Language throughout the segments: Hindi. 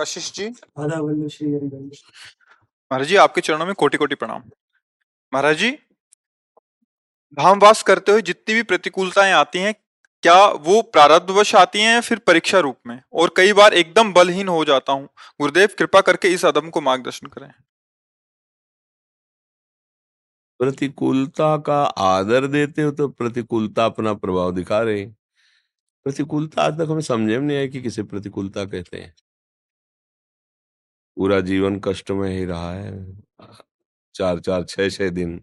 कशिश जी। महाराज जी आपके चरणों में कोटि कोटि प्रणाम। महाराज जी धामवास करते हुए जितनी भी प्रतिकूलताएँ आती हैं क्या वो प्रारब्धवश आती हैं या फिर परीक्षा रूप में? और कई बार एकदम बलहीन हो जाता हूँ। गुरुदेव कृपा करके इस अदम को मार्गदर्शन करें। प्रतिकूलता का आदर देते हो तो प्रतिकूलता अपना प्रभाव दिखा रही प्रतिकूलता आज तक हमें समझे में नहीं आई कि किसे प्रतिकूलता कहते हैं। पूरा जीवन कष्ट में ही रहा है। चार चार, छह छह दिन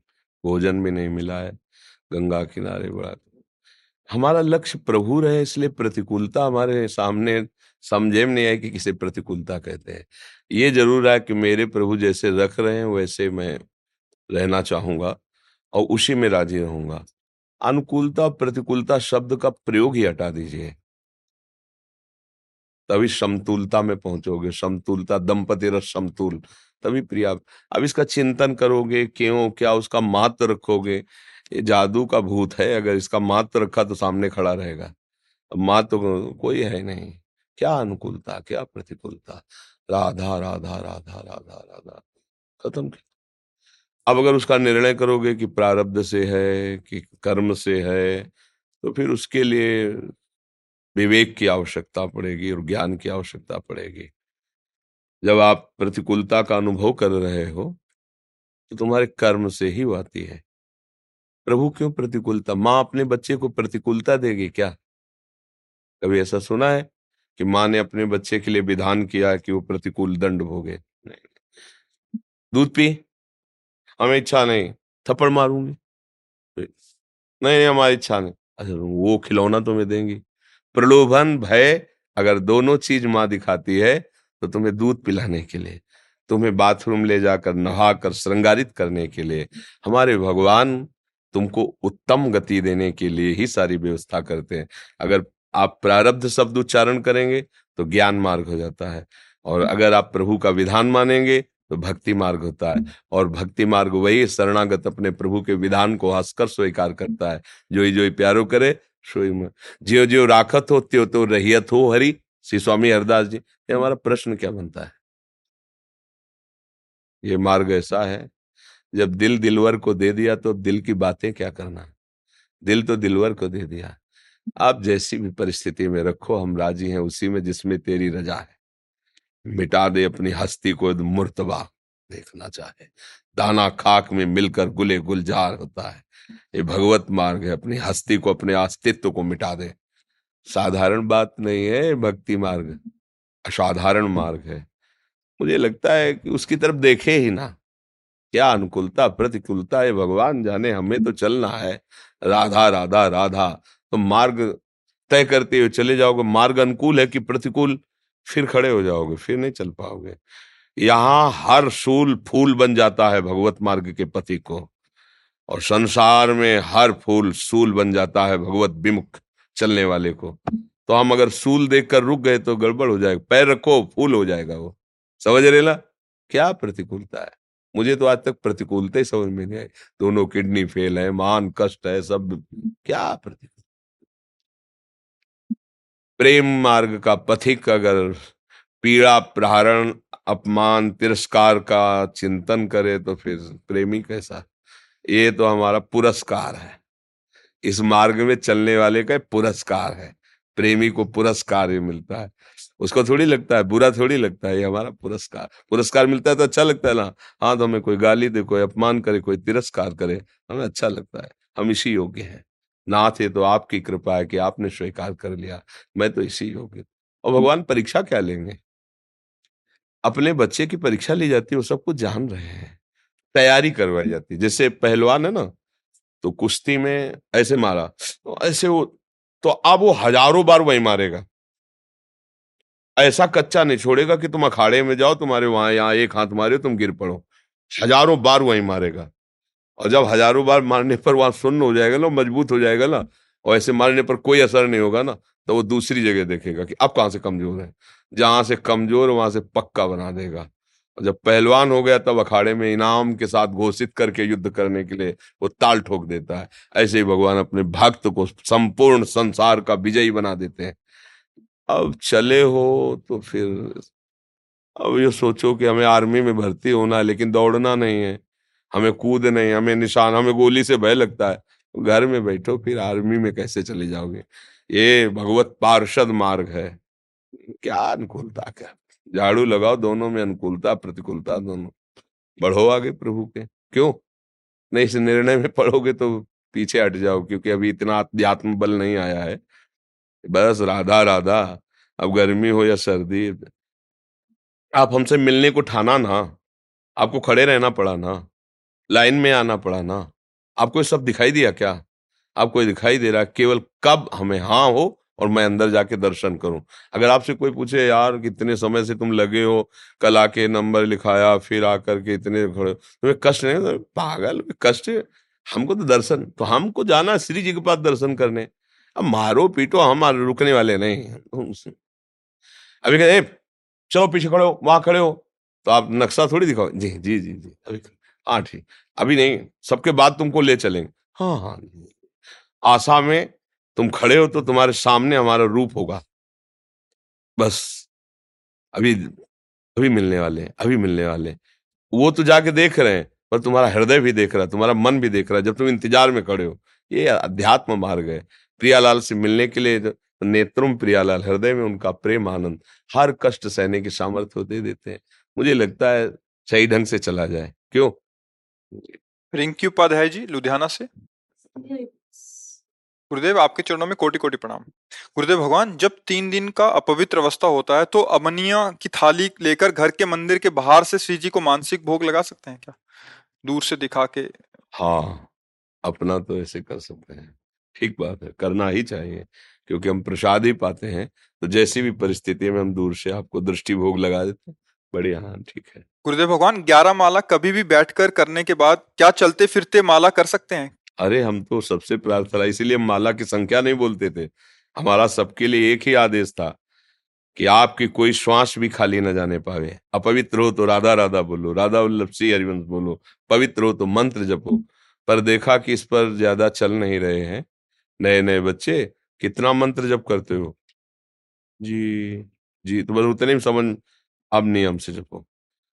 भोजन भी नहीं मिला है, गंगा किनारे बड़ा हमारा लक्ष्य प्रभु रहे, इसलिए प्रतिकूलता हमारे सामने समझे में नहीं आई कि किसे प्रतिकूलता कहते हैं। ये ज़रूर है कि मेरे प्रभु जैसे रख रहे हैं, वैसे मैं रहना चाहूँगा और उसी में राज़ी रहूँगा। अनुकूलता प्रतिकूलता शब्द का प्रयोग ही हटा दीजिए। तभी समतुलता में पहुंचोगे, समतुलता, दंपति रस समतुल। तभी प्रिया, अब इसका चिंतन करोगे, क्यों, क्या उसका मात्र रखोगे? ये जादू का भूत है, अगर इसका मात्र रखा तो सामने खड़ा रहेगा। मात्र कोई है नहीं। क्या अनुकूलता, क्या प्रतिकूलता? राधा राधा राधा राधा राधा खत्म अब अगर उसका निर्णय करोगे कि प्रारब्ध से है, कि कर्म से है तो फिर उसके लिए विवेक की आवश्यकता पड़ेगी और ज्ञान की आवश्यकता पड़ेगी। जब आप प्रतिकूलता का अनुभव कर रहे हो तो तुम्हारे कर्म से ही आती है। प्रभु क्यों प्रतिकूलता? माँ अपने बच्चे को प्रतिकूलता देगी क्या? कभी ऐसा सुना है कि माँ ने अपने बच्चे के लिए विधान किया कि वो प्रतिकूल दंड भोगे? दूध पी। हमें इच्छा नहीं। थप्पड़ मारूँगी। नहीं नहीं, हमारी इच्छा नहीं। अच्छा वो खिलौना तुम्हें देंगी। प्रलोभन, भय, अगर दोनों चीज़ माँ दिखाती है तो तुम्हें दूध पिलाने के लिए, तुम्हें बाथरूम ले जाकर, नहाकर, श्रृंगारित करने के लिए, हमारे भगवान तुमको उत्तम गति देने के लिए ही सारी व्यवस्था करते हैं। अगर आप प्रारब्ध शब्द उच्चारण करेंगे तो ज्ञान मार्ग हो जाता है। और अगर आप प्रभु का विधान मानेंगे तो भक्ति मार्ग होता है। और भक्ति मार्ग वही शरणागत अपने प्रभु के विधान को हंसकर स्वीकार करता है। जो ही। जो ही प्यारो करे सोई में। जियो जियो राखत हो त्यो तो रहियत हो हरि। श्री स्वामी हरदास जी ये हमारा प्रश्न क्या बनता है? ये मार्ग ऐसा है जब दिल दिलवर को दे दिया तो दिल की बातें क्या करना? दिल तो दिलवर को दे दिया। आप जैसी भी परिस्थिति में रखो हम राज़ी हैं उसी में जिसमें तेरी रजा है। मिटा दे अपनी हस्ती को मुर्तबा देखना चाहे। दाना खाक में मिलकर गुले गुलजार होता है। ये भगवत मार्ग है। अपनी हस्ती को, अपने अस्तित्व को मिटा दे। साधारण बात नहीं है भक्ति मार्ग। असाधारण मार्ग है। मुझे लगता है कि उसकी तरफ़ देखे ही ना। क्या अनुकूलता, प्रतिकूलता है भगवान जाने हमें तो चलना है। राधा राधा राधा। तो मार्ग तय करते हुए चले जाओगे। मार्ग अनुकूल है कि प्रतिकूल? फिर खड़े हो जाओगे, फिर नहीं चल पाओगे। यहाँ हर सूल फूल बन जाता है भगवत मार्ग के पति को, और संसार में हर फूल सूल बन जाता है भगवत विमुख चलने वाले को। तो हम अगर सूल देखकर रुक गए तो गड़बड़ हो जाएगा, पैर रखो, फूल हो जाएगा वो। समझ ना? क्या प्रतिकूलता है? मुझे तो आज तक प्रतिकूलता ही समझ में नहीं आई। दोनों किडनी फेल है, मान कष्ट है, सब। क्या प्रतिकूल? प्रेम मार्ग का पथिक अगर पीड़ा, प्रहरण, अपमान, तिरस्कार का चिंतन करे तो फिर प्रेमी कैसा? ये तो हमारा पुरस्कार है। इस मार्ग में चलने वाले का पुरस्कार है। प्रेमी को पुरस्कार ही मिलता है। उसको थोड़ी लगता है, बुरा थोड़ी लगता है, ये हमारा पुरस्कार। पुरस्कार मिलता है तो अच्छा लगता है ना? हाँ तो हमें कोई गाली दे, कोई अपमान करे, कोई तिरस्कार करे, हमें अच्छा लगता है। हम इसी योग्य हैं। नाथ ये तो आपकी कृपा है कि आपने स्वीकार कर लिया। मैं तो इसी योग्य और भगवान परीक्षा क्या लेंगे? अपने बच्चे की परीक्षा ली जाती है वो सब कुछ जान रहे हैं। तैयारी करवाई जाती है। जैसे पहलवान है ना तो कुश्ती में ऐसे मारा तो ऐसे वो तो अब वो हज़ारों बार वही मारेगा। ऐसा कच्चा नहीं छोड़ेगा कि तुम अखाड़े में जाओ तुम्हारे वहाँ यहाँ एक हाथ मारे तुम गिर पड़ो। हज़ारों बार वही मारेगा। और जब हज़ारों बार मारने पर वहाँ सुन्न हो जाएगा ना, मज़बूत हो जाएगा ना, और ऐसे मारने पर कोई असर नहीं होगा ना तो वो दूसरी जगह देखेगा कि अब कहाँ से कमज़ोर है। जहाँ से कमज़ोर, वहाँ से पक्का बना देगा। और जब पहलवान हो गया, तब अखाड़े में इनाम के साथ घोषित करके युद्ध करने के लिए वो ताल ठोक देता है। ऐसे ही भगवान अपने भक्त को संपूर्ण संसार का विजयी बना देते हैं। अब चले हो तो फिर, अब ये सोचो कि हमें आर्मी में भर्ती होना है, लेकिन दौड़ना नहीं है। हमें कूद नहीं, हमें निशान, हमें गोली से भय लगता है। घर में बैठो, फिर आर्मी में कैसे चले जाओगे? ये भगवत पार्षद मार्ग है। क्या अनुकूलता क्या झाड़ू लगाओ, दोनों में अनुकूलता, प्रतिकूलता दोनों। बढ़ो आगे प्रभु के। क्यों? नहीं, इस निर्णय में पढ़ोगे तो पीछे हट जाओ, क्योंकि अभी इतना अध्यात्म बल नहीं आया है। बस राधा राधा, अब गर्मी हो या सर्दी, आप हमसे मिलने को ठाना ना। आपको खड़े रहना पड़ा ना। लाइन में आना पड़ा ना। आपको ये सब दिखाई दिया क्या? आपको ये दिखाई दे रहा केवल कब हमें हाँ हो और मैं अंदर जाके दर्शन करूँ? अगर आपसे कोई पूछे, यार, कितने समय से तुम लगे हो? कल आके नंबर लिखाया, फिर आकर के इतने खड़े तुम्हें कष्ट नहीं पागल कष्ट हमको तो दर्शन तो हमको जाना श्री जी के पास दर्शन करने। अब मारो पीटो, हम रुकने वाले नहीं अभी कहते चलो, पीछे खड़े हो, वहाँ खड़े हो। तो आप नक्शा थोड़ी दिखाओ। जी जी जी जी, अभी हाँ ठीक अभी नहीं, सबके बाद तुमको ले चलेंगे। हाँ हाँ आशा में तुम खड़े हो तो तुम्हारे सामने हमारा रूप होगा। बस, अभी अभी मिलने वाले अभी मिलने वाले वो तो जाके देख रहे हैं, पर तुम्हारा हृदय भी देख रहा है, तुम्हारा मन भी देख रहा है, जब तुम इंतज़ार में खड़े हो। ये अध्यात्म मार्ग है। प्रियालाल से मिलने के लिए नेत्रुम प्रियालाल, हृदय में उनका प्रेम, आनंद, हर कष्ट सहने की सामर्थ्य दे देते हैं। मुझे लगता है सही ढंग से चला जाए। क्यों? रिंकी उपाध्याय जी, लुधियाना से। गुरुदेव, आपके चरणों में कोटि कोटि प्रणाम। गुरुदेव भगवान, जब तीन दिन का अपवित्र अवस्था होता है तो अमनिया की थाली लेकर घर के मंदिर के बाहर से श्री जी को मानसिक भोग लगा सकते हैं क्या? दूर से दिखा के। हाँ अपना तो ऐसे कर सकते हैं। ठीक बात है, करना ही चाहिए, क्योंकि हम प्रसाद ही पाते हैं तो जैसी भी परिस्थिति में हम दूर से आपको दृष्टि भोग लगा देते हैं। बढ़िया हाँ ठीक है। गुरुदेव भगवान ग्यारह माला कभी भी बैठकर करने के बाद क्या चलते फिरते माला कर सकते हैं? अरे हम तो सबसे प्रार्थना इसीलिए माला की संख्या नहीं बोलते थे। हमारा सबके लिए एक ही आदेश था कि आपकी कोई श्वास भी खाली न जाने पावे। अपवित्र हो तो राधा राधा बोलो राधा वल्लभ श्री हरिवंश बोलो पवित्र हो तो मंत्र जपो। पर देखा कि इस पर ज़्यादा चल नहीं रहे हैं। नए नए बच्चे कितना मंत्र जप करते हो? जी जी तो बस उतने में समझ अब नियम से जपो।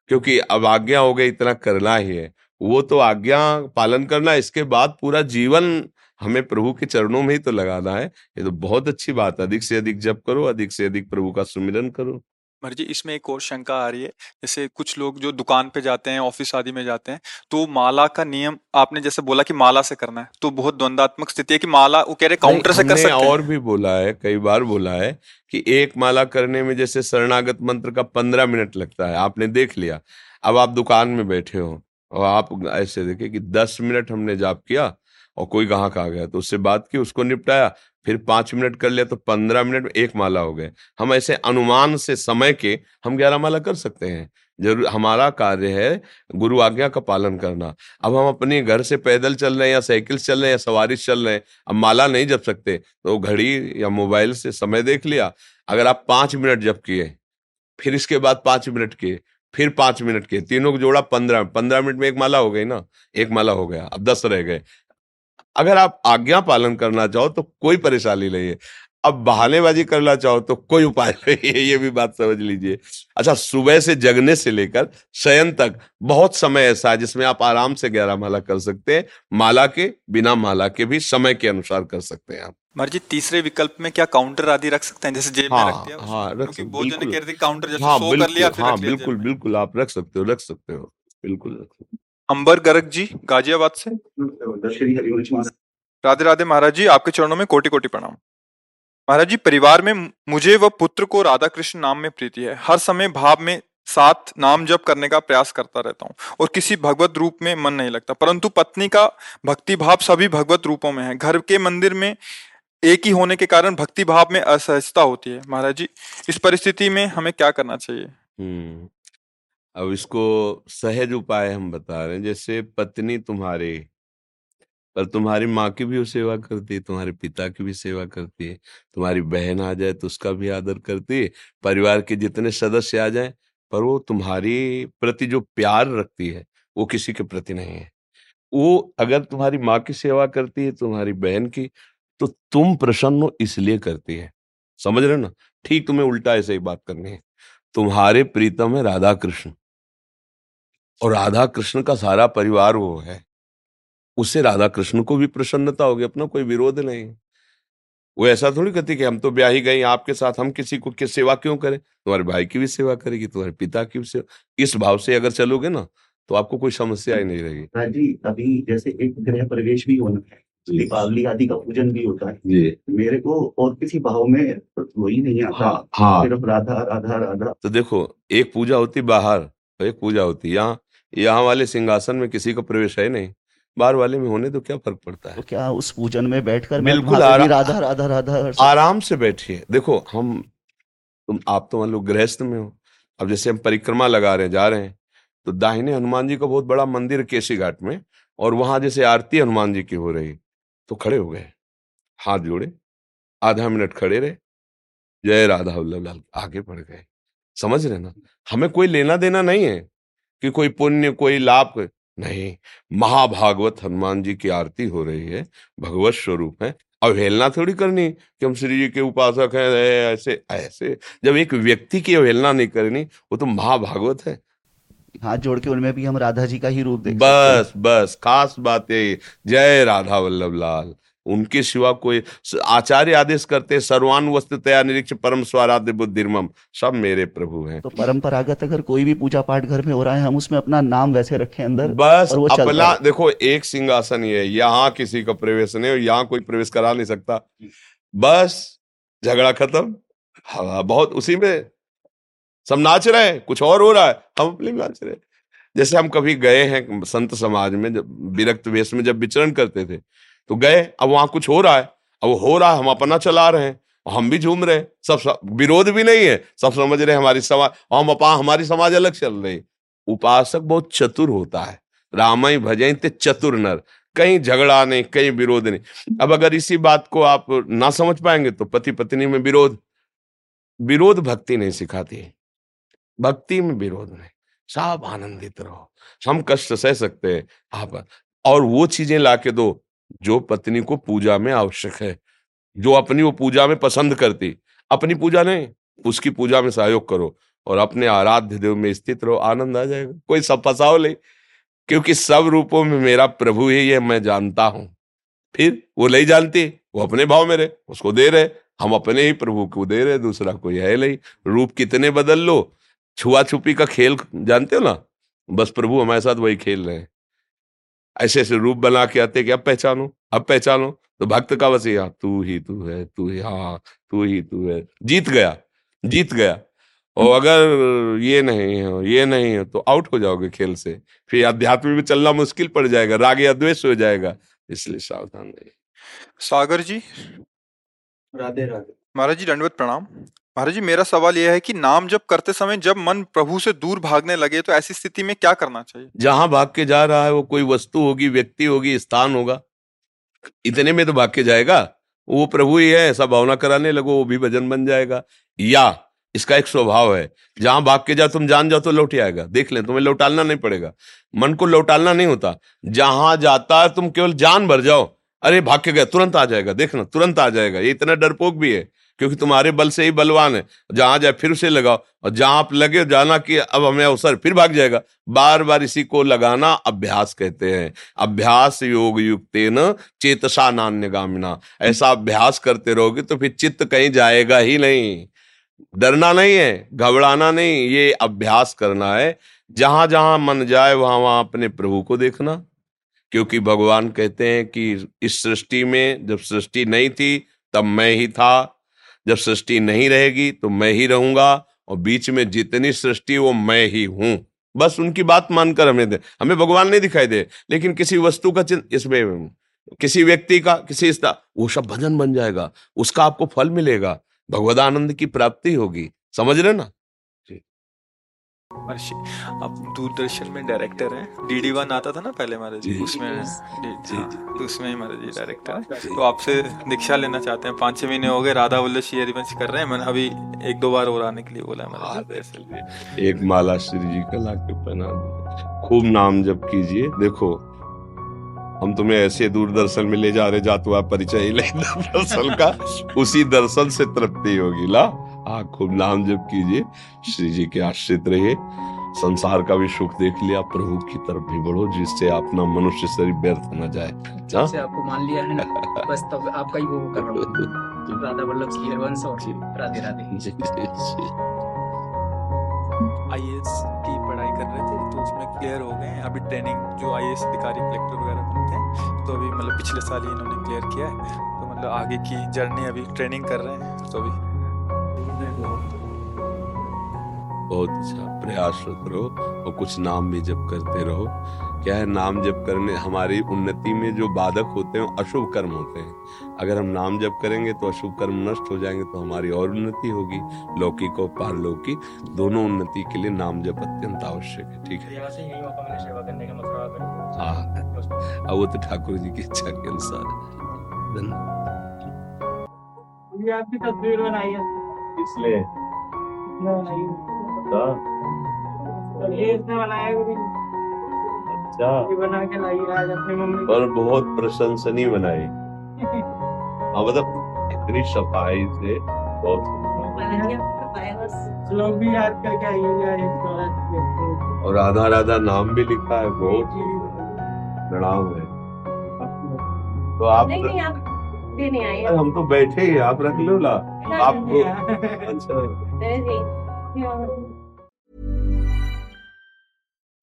क्योंकि अब आज्ञा हो गई, इतना करना ही है। वो तो आज्ञा पालन करना, इसके बाद पूरा जीवन हमें प्रभु के चरणों में ही तो लगाना है। ये तो बहुत अच्छी बात है। अधिक से अधिक जप करो, अधिक से अधिक प्रभु का सुमिरन करो। मर जी इसमें एक और शंका आ रही है जैसे कुछ लोग जो दुकान पे जाते हैं ऑफ़िस आदि में जाते हैं तो माला का नियम आपने जैसे बोला कि माला से करना है तो बहुत द्वंदात्मक स्थिति है कि माला वो कह रहे काउंटर से कर सकते और भी बोला है कई बार बोला है कि एक माला करने में जैसे शरणागत मंत्र का पंद्रह मिनट लगता है आपने देख लिया अब आप दुकान में बैठे हो और आप ऐसे देखे कि दस मिनट हमने जाप किया और कोई ग्राहक आ गया? तो उससे बात की, उसको निपटाया। फिर पाँच मिनट कर लिया तो पंद्रह मिनट में एक माला हो गए। हम ऐसे अनुमान से समय के हम ग्यारह माला कर सकते हैं। ज़रूर, हमारा कार्य है गुरु आज्ञा का पालन करना। अब हम अपने घर से पैदल चल रहे हैं या साइकिल चल रहे हैं या सवारी चल रहे हैं, अब माला नहीं जप सकते। तो घड़ी या मोबाइल से समय देख लिया। अगर आप पाँच मिनट जप किए, फिर इसके बाद पाँच मिनट किए, फिर पाँच मिनट के तीनों को जोड़ा पंद्रह। पंद्रह मिनट में एक माला हो गई ना? एक माला हो गया। अब दस रह गए। अगर आप आज्ञा पालन करना चाहो तो कोई परेशानी नहीं है। अब बहानेबाजी करना चाहो तो कोई उपाय नहीं है ये भी बात समझ लीजिए। अच्छा सुबह से जगने से लेकर शयन तक बहुत समय ऐसा है जिसमें आप आराम से ग्यारह माला कर सकते हैं माला के बिना माला के भी समय के अनुसार कर सकते हैं आप। मर्ज़ी तीसरे विकल्प में क्या काउंटर आदि रख सकते हैं? जैसे जेब में हाँ रख दिया हाँ रख बिल्कुल। कह रहे थे काउंटर जैसे हाँ सो कर लिया हाँ रख बिल्कुल बिल्कुल आप रख सकते हो रख सकते हो बिल्कुल रख सकते हो। अंबर गर्ग जी, गाजियाबाद से। राधे राधे महाराज जी, आपके चरणों में कोटि कोटि प्रणाम। महाराज जी, परिवार में मुझे व पुत्र को राधा कृष्ण नाम में प्रीति है। हर समय भाव में साथ नाम जप करने का प्रयास करता रहता हूँ और किसी भगवत रूप में मन नहीं लगता। परंतु पत्नी का भक्ति भाव सभी भगवत रूपों में है। घर के मंदिर में एक ही होने के कारण भक्ति भाव में असहजता होती है। महाराज जी, इस परिस्थिति में हमें क्या करना चाहिए? हम्म अब इसको सहज उपाय हम बता रहे हैं, जैसे पत्नी तुम्हारे, पर तुम्हारी माँ की भी सेवा करती है, तुम्हारे पिता की भी सेवा करती है, तुम्हारी बहन आ जाए तो उसका भी आदर करती है, परिवार के जितने सदस्य आ जाए, पर वो तुम्हारी प्रति जो प्यार रखती है, वो किसी के प्रति नहीं है। वो अगर तुम्हारी माँ की सेवा करती है, तुम्हारी बहन की तो तुम प्रसन्न हो इसलिए करती है। समझ रहे हो ना? ठीक तुम्हें उल्टा ऐसे ही बात करनी है। तुम्हारे प्रीतम है राधा कृष्ण और राधा कृष्ण का सारा परिवार वो है। उससे राधा कृष्ण को भी प्रसन्नता होगी, अपना कोई विरोध नहीं। वो ऐसा थोड़ी कहती कि हम तो ब्याह ही गए आपके साथ हम किसी को किस सेवा क्यों करें? तुम्हारे भाई की भी सेवा करेगी, तुम्हारे पिता की भी सेवा। इस भाव से अगर चलोगे ना तो आपको कोई समस्या ही नहीं रहेगी। हाँ जी, अभी जैसे एक गृह प्रवेश भी होना है। दीपावली आदि का पूजन भी होता है। जी। मेरे को और किसी भाव में वही नहीं आता। हाँ हाँ। सिर्फ़ राधा राधा राधा। तो देखो एक पूजा होती बाहर एक पूजा होती यहाँ। यहाँ वाले सिंहासन में किसी का प्रवेश है नहीं। बाहर वाले में होने तो क्या फ़र्क पड़ता है? तो क्या उस पूजन में बैठकर बिल्कुल आरा- राधा राधा राधा आराम से बैठिए। देखो हम तुम आप तो मान लो गृहस्थ में हो। अब जैसे हम परिक्रमा लगा रहे हैं जा रहे हैं तो दाहिने हनुमान जी का बहुत बड़ा मंदिर है केसी घाट में। और वहाँ जैसे आरती हनुमान जी की हो रही। तो खड़े हो गए। हाथ जोड़े, आधा मिनट खड़े रहे। जय राधा वल्लभ लाल आगे बढ़ गए। समझ रहे ना? हमें कोई लेना देना नहीं है कि कोई पुण्य, कोई लाभ नहीं। महाभागवत हनुमान जी की आरती हो रही है, भगवत स्वरूप है। अवहेलना थोड़ी करनी कि हम श्री जी के उपासक हैं, ऐसे ऐसे। जब एक व्यक्ति की अवहेलना नहीं करनी, वो तो महाभागवत है। हाथ जोड़ के उनमें भी हम राधा जी का ही रूप देख बस बस खास बात है जय राधा वल्लभ लाल। उनके सिवा कोई आचार्य आदेश करते सर्वान वस्तुतया निरीक्ष परम स्वाराध्य बुद्धिर्मम। सब मेरे प्रभु हैं। तो परंपरागत अगर कोई भी पूजा पाठ घर में हो रहा है हम उसमें अपना नाम वैसे रखें अंदर बस और वो अपना देखो एक सिंहासन ही है। यहाँ किसी का प्रवेश नहीं और यहाँ कोई प्रवेश करा नहीं सकता। बस झगड़ा खत्म हवा बहुत उसी में। सब नाच रहे हैं, कुछ और हो रहा है, हम अपने नाच रहे हैं। जैसे हम कभी गए हैं संत समाज में, जब विरक्त वेश में जब विचरण करते थे तो गए, अब वहाँ कुछ हो रहा है, अब हो रहा है, हम अपना चला रहे हैं हम भी झूम रहे हैं, सब विरोध भी नहीं है, सब समझ रहे हैं हमारी समाज, हम अपा, हमारी समाज अलग चल रही उपासक बहुत चतुर होता है रामई भजन ते चतुर नर, कहीं झगड़ा नहीं, कहीं विरोध नहीं। अब अगर इसी बात को आप ना समझ पाएँगे तो पति पत्नी में विरोध विरोध भक्ति नहीं सिखाती भक्ति में विरोध नहीं। सब आनंदित रहो। हम कष्ट सह सकते हैं। आप और वो चीज़ें ला के दो, जो पत्नी को पूजा में आवश्यक है। जो अपनी वो पूजा में पसंद करती, अपनी पूजा नहीं, उसकी पूजा में सहयोग करो और अपने आराध्य देव में स्थित रहो। आनंद आ जाएगा। कोई सब फसाओ ले क्योंकि सब रूपों में मेरा प्रभु ही है, मैं जानता हूँ। फिर वो नहीं जानती, वो अपने भाव में रहे, उसको दे रहे। हम अपने ही प्रभु को दे रहे, दूसरा कोई है नहीं। रूप कितने बदल लो छुआ छुपी का खेल जानते हो ना? बस प्रभु हमारे साथ वही खेल रहे हैं। ऐसे ऐसे रूप बना के आते कि अब पहचानो अब पहचानो। तो भक्त का बस यहाँ तू ही तू है तू ही हाँ तू ही तू है। जीत गया जीत गया। और अगर ये नहीं हो ये नहीं हो तो आउट हो जाओगे खेल से। फिर अध्यात्म में चलना मुश्किल पड़ जाएगा राग या द्वेष हो जाएगा इसलिए सावधान रहिए। सागर जी? राधे राधे। महाराज जी, दंडवत प्रणाम। महाराज जी, मेरा सवाल यह है कि नाम जप करते समय जब मन प्रभु से दूर भागने लगे तो ऐसी स्थिति में क्या करना चाहिए? जहाँ भाग के जा रहा है, वो कोई वस्तु होगी, व्यक्ति होगी, स्थान होगा। इतने में तो भाग के जाएगा। वो प्रभु ही है, ऐसा भावना कराने लगो, वो भी भजन बन जाएगा। या, इसका एक स्वभाव है, जहाँ भाग के जाओ तुम जान जाओ तो लौट आएगा। देख ले, तुम्हें लौटालना नहीं पड़ेगा। मन को लौटालना नहीं होता। जहाँ जाता है, तुम केवल जान भर जाओ। अरे भाग के गए तुरंत आ जाएगा देखना तुरंत आ जाएगा। ये इतना डरपोक भी है, क्योंकि तुम्हारे बल से ही बलवान है। जहाँ जाए, फिर उसे लगाओ। और जहाँ आप लगे, जाना कि अब हमें अवसर, फिर भाग जाएगा। बार बार इसी को लगाना अभ्यास कहते हैं। अभ्यास योग युक्त न चेतसा नान्य गामिना ऐसा अभ्यास करते रहोगे तो फिर चित्त कहीं जाएगा ही नहीं। डरना नहीं है, घबराना नहीं, ये अभ्यास करना है। जहाँ जहाँ मन जाए वहाँ वहाँ अपने प्रभु को देखना। क्योंकि भगवान कहते हैं कि इस सृष्टि में जब सृष्टि नहीं थी, तब मैं ही था। जब सृष्टि नहीं रहेगी तो मैं ही रहूँगा और बीच में जितनी सृष्टि वो मैं ही हूँ। बस उनकी बात मानकर हमें दे। हमें भगवान नहीं दिखाई दे, लेकिन किसी वस्तु का चिन्ह इसमें, किसी व्यक्ति का, किसी वो सब भजन बन जाएगा, उसका आपको फल मिलेगा, भगवदानंद की प्राप्ति होगी। समझ रहे ना? आप दूरदर्शन में डायरेक्टर हैं। डीडी वन आता था ना पहले महाराज जी? उसमें जी हाँ, तो उसमें ही महाराज जी डायरेक्टर हैं। तो आपसे दीक्षा लेना चाहते हैं। पाँच छह महीने हो गए राधा वल्लभ श्री हरिवंश कर रहे हैं। मैंने अभी एक दो बार और आने के लिए बोला है महाराज एक माला श्री जी का ला के पहना खूब नाम जब कीजिए। देखो हम तुम्हें ऐसे दूरदर्शन में ले जा रहे जा तो आप परिचय ले दर्शन का। उसी दर्शन से तृप्ति होगी। ला। हाँ खूब नाम जब कीजिए श्री जी के आश्रित रहिए। संसार का भी सुख देख लिया प्रभु की तरफ़ भी बढ़ो जिससे अपना मनुष्य शरीर व्यर्थ न जाए। हाँ? आपको मान लिया है ना बस तब आपका ही वो कर रहा हूँ राधा वल्लभ की हरवंश और राधे राधे। आईएएस की पढ़ाई कर रहे थे तो उसमें क्लियर हो गए अभी ट्रेनिंग जो आईएएस अधिकारी कलेक्टर वगैरह बनते हैं तो अभी मतलब पिछले साल ही इन्होंने क्लियर किया है। तो मतलब आगे की जर्नी अभी ट्रेनिंग कर रहे हैं तो अभी बहुत अच्छा प्रयासरत रहो और कुछ नाम भी जप करते रहो। क्या है नाम जप करने हमारी उन्नति में जो बाधक होते हैं अशुभ कर्म होते हैं। अगर हम नाम जप करेंगे तो अशुभ कर्म नष्ट हो जाएँगे तो हमारी और उन्नति होगी। लौकिक और पारलौकिक दोनों उन्नति के लिए नाम जप अत्यंत आवश्यक है ठीक है? हाँ। वो तो ठाकुर जी की इच्छा के अनुसार धन्यवाद। आपकी तस्वीर बनाई है। इसलिए अच्छा। बना के लाई आज अपनी मम्मी पर बहुत प्रशंसनीय बनाई। हाँ मतलब इतनी सफ़ाई से बहुत लोग भी याद करके आइएगा और राधा राधा नाम भी लिखा है बहुत प्रणाम है। तो आप नहीं, नहीं, आप नहीं आए हम तो बैठे ही आप रख लो ला। आपको अच्छा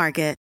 Market.